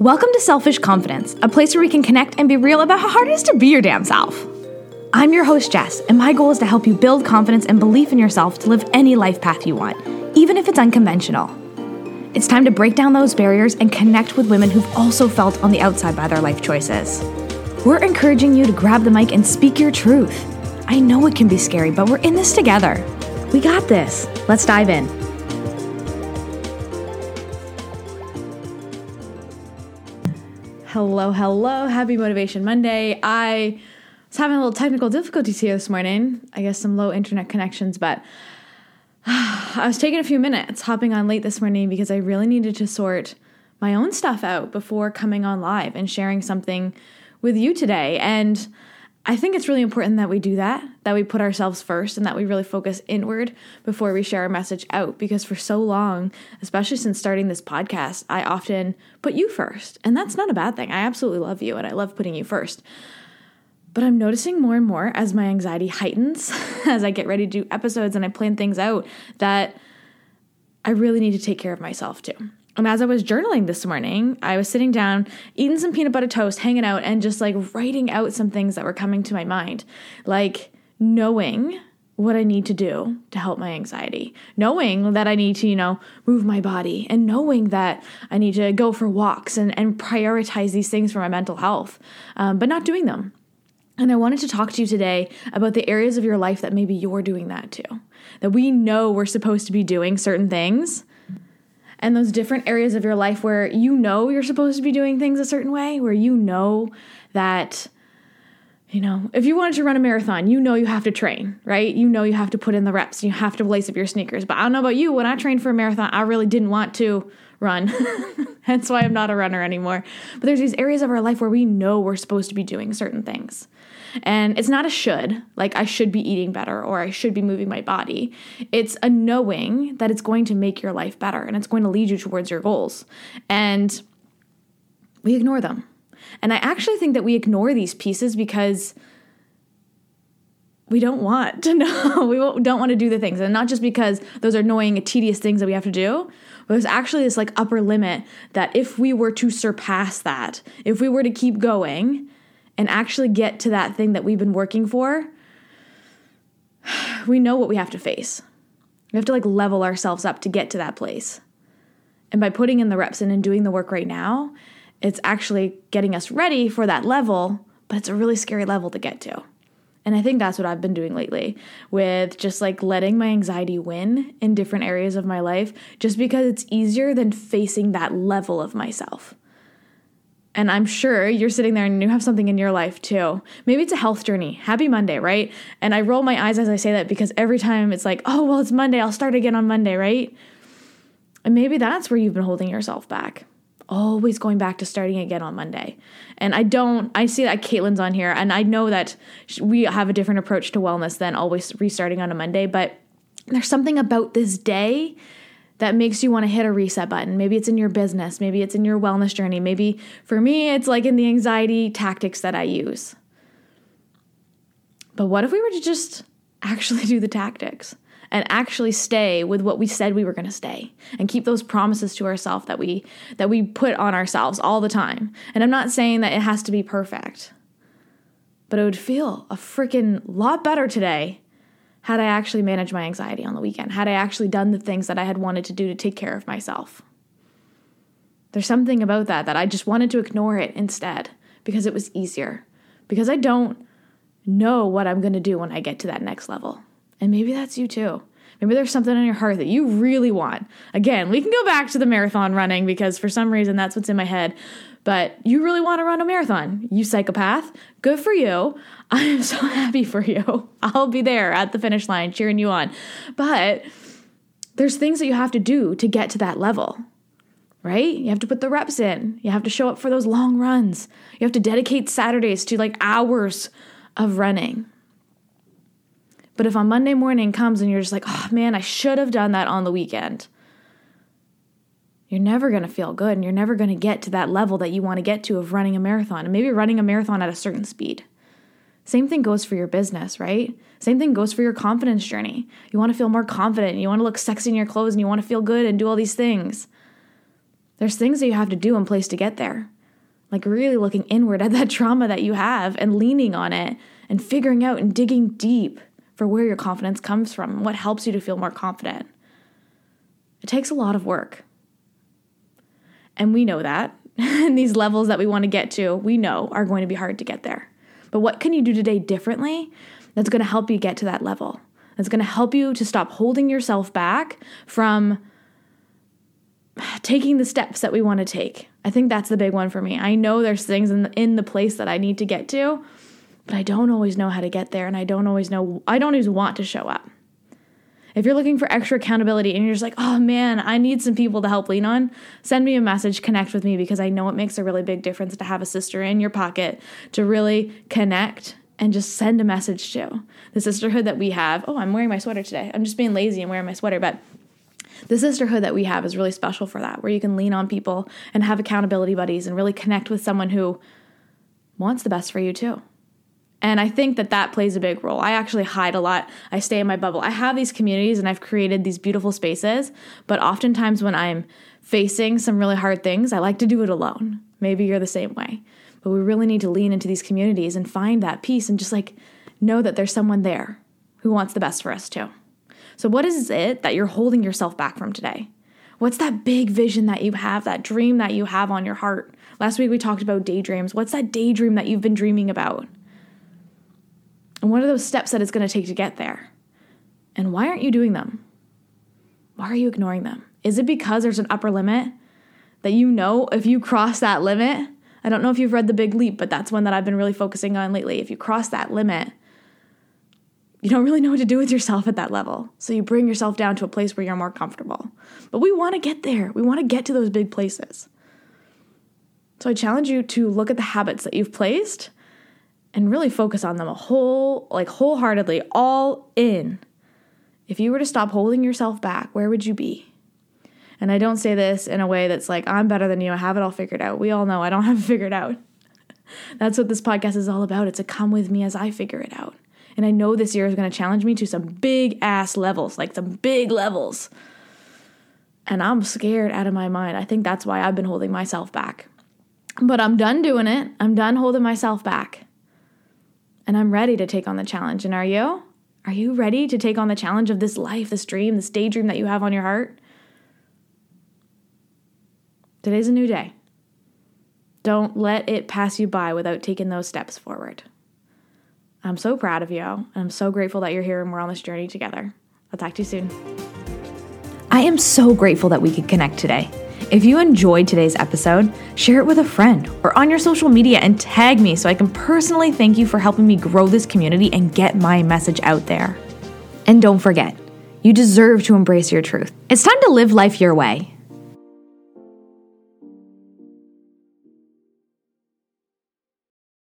Welcome to Selfish Confidence, a place where we can connect and be real about how hard it is to be your damn self. I'm your host, Jess, and my goal is to help you build confidence and belief in yourself to live any life path you want, even if it's unconventional. It's time to break down those barriers and connect with women who've also felt on the outside by their life choices. We're encouraging you to grab the mic and speak your truth. I know it can be scary, but we're in this together. We got this. Let's dive in. Hello, hello. Happy Motivation Monday. I was having a little technical difficulties here this morning. I guess some low internet connections, but I was taking a few minutes hopping on late this morning because I really needed to sort my own stuff out before coming on live and sharing something with you today. And I think it's really important that we do that, that we put ourselves first and that we really focus inward before we share a message out. Because for so long, especially since starting this podcast, I often put you first. And that's not a bad thing. I absolutely love you and I love putting you first. But I'm noticing more and more as my anxiety heightens, as I get ready to do episodes and I plan things out, that I really need to take care of myself too. And as I was journaling this morning, I was sitting down, eating some peanut butter toast, hanging out, and just like writing out some things that were coming to my mind. Like knowing what I need to do to help my anxiety, knowing that I need to, you know, move my body, and knowing that I need to go for walks and, and prioritize these things for my mental health, um, but not doing them. And I wanted to talk to you today about the areas of your life that maybe you're doing that too. That we know we're supposed to be doing certain things, and those different areas of your life where you know you're supposed to be doing things a certain way, where you know that, you know, if you wanted to run a marathon, you know you have to train, right? You know you have to put in the reps, you have to lace up your sneakers. But I don't know about you, when I trained for a marathon, I really didn't want to run. That's why I'm not a runner anymore. But there's these areas of our life where we know we're supposed to be doing certain things. And it's not a should, like I should be eating better or I should be moving my body. It's a knowing that it's going to make your life better and it's going to lead you towards your goals. And we ignore them. And I actually think that we ignore these pieces because we don't want to know. we don't want to do the things. And not just because those are annoying, tedious things that we have to do, but there's actually this like upper limit that if we were to surpass that, if we were to keep going, and actually get to that thing that we've been working for, we know what we have to face. We have to like level ourselves up to get to that place. And by putting in the reps in and doing the work right now, it's actually getting us ready for that level, but it's a really scary level to get to. And I think that's what I've been doing lately with just like letting my anxiety win in different areas of my life, just because it's easier than facing that level of myself. And I'm sure you're sitting there and you have something in your life too. Maybe it's a health journey. Happy Monday, right? And I roll my eyes as I say that because every time it's like, oh, well, it's Monday. I'll start again on Monday, right? And maybe that's where you've been holding yourself back. Always going back to starting again on Monday. And I don't, I see that Caitlin's on here and I know that we have a different approach to wellness than always restarting on a Monday, but there's something about this day that makes you want to hit a reset button. Maybe it's in your business, maybe it's in your wellness journey. Maybe for me, it's like in the anxiety tactics that I use. But what if we were to just actually do the tactics and actually stay with what we said we were going to stay and keep those promises to ourselves that we that we put on ourselves all the time. And I'm not saying that it has to be perfect. But it would feel a freaking lot better today had I actually managed my anxiety on the weekend, had I actually done the things that I had wanted to do to take care of myself. There's something about that that I just wanted to ignore it instead because it was easier. Because I don't know what I'm going to do when I get to that next level. And maybe that's you too. Maybe there's something in your heart that you really want. Again, we can go back to the marathon running because for some reason that's what's in my head. But you really want to run a marathon, you psychopath. Good for you. I am so happy for you. I'll be there at the finish line cheering you on. But there's things that you have to do to get to that level, right? You have to put the reps in. You have to show up for those long runs. You have to dedicate Saturdays to like hours of running. But if on Monday morning comes and you're just like, oh man, I should have done that on the weekend, you're never going to feel good and you're never going to get to that level that you want to get to of running a marathon and maybe running a marathon at a certain speed. Same thing goes for your business, right? Same thing goes for your confidence journey. You want to feel more confident, and you want to look sexy in your clothes, and you want to feel good and do all these things. There's things that you have to do in place to get there. Like really looking inward at that trauma that you have and leaning on it and figuring out and digging deep for where your confidence comes from and what helps you to feel more confident. It takes a lot of work. And we know that. and these levels that we want to get to, we know are going to be hard to get there. But what can you do today differently that's going to help you get to that level? That's going to help you to stop holding yourself back from taking the steps that we want to take. I think that's the big one for me. I know there's things in the, in the place that I need to get to, but I don't always know how to get there and I don't always know I don't always want to show up. If you're looking for extra accountability and you're just like, "Oh man, I need some people to help lean on," send me a message, connect with me because I know it makes a really big difference to have a sister in your pocket to really connect and just send a message to. The sisterhood that we have. Oh, I'm wearing my sweater today. I'm just being lazy and wearing my sweater, but the sisterhood that we have is really special for that, where you can lean on people and have accountability buddies and really connect with someone who wants the best for you too. And I think that that plays a big role. I actually hide a lot. I stay in my bubble. I have these communities and I've created these beautiful spaces, but oftentimes when I'm facing some really hard things, I like to do it alone. Maybe you're the same way. But we really need to lean into these communities and find that peace and just like know that there's someone there who wants the best for us too. So, what is it that you're holding yourself back from today? What's that big vision that you have, that dream that you have on your heart? Last week we talked about daydreams. What's that daydream that you've been dreaming about? And what are those steps that it's going to take to get there? And why aren't you doing them? Why are you ignoring them? Is it because there's an upper limit that you know if you cross that limit? I don't know if you've read The Big Leap, but that's one that I've been really focusing on lately. If you cross that limit, you don't really know what to do with yourself at that level. So you bring yourself down to a place where you're more comfortable. But we want to get there. We want to get to those big places. So I challenge you to look at the habits that you've placed and really focus on them a whole like wholeheartedly all in. If you were to stop holding yourself back, where would you be? And I don't say this in a way that's like I'm better than you. I have it all figured out. We all know I don't have it figured out. That's what this podcast is all about. It's a come with me as I figure it out. And I know this year is going to challenge me to some big ass levels, like some big levels. And I'm scared out of my mind. I think that's why I've been holding myself back. But I'm done doing it. I'm done holding myself back. And I'm ready to take on the challenge. And are you? Are you ready to take on the challenge of this life, this dream, this daydream that you have on your heart? Today's a new day. Don't let it pass you by without taking those steps forward. I'm so proud of you. And I'm so grateful that you're here and we're on this journey together. I'll talk to you soon. I am so grateful that we could connect today. If you enjoyed today's episode, share it with a friend or on your social media and tag me so I can personally thank you for helping me grow this community and get my message out there. And don't forget, you deserve to embrace your truth. It's time to live life your way.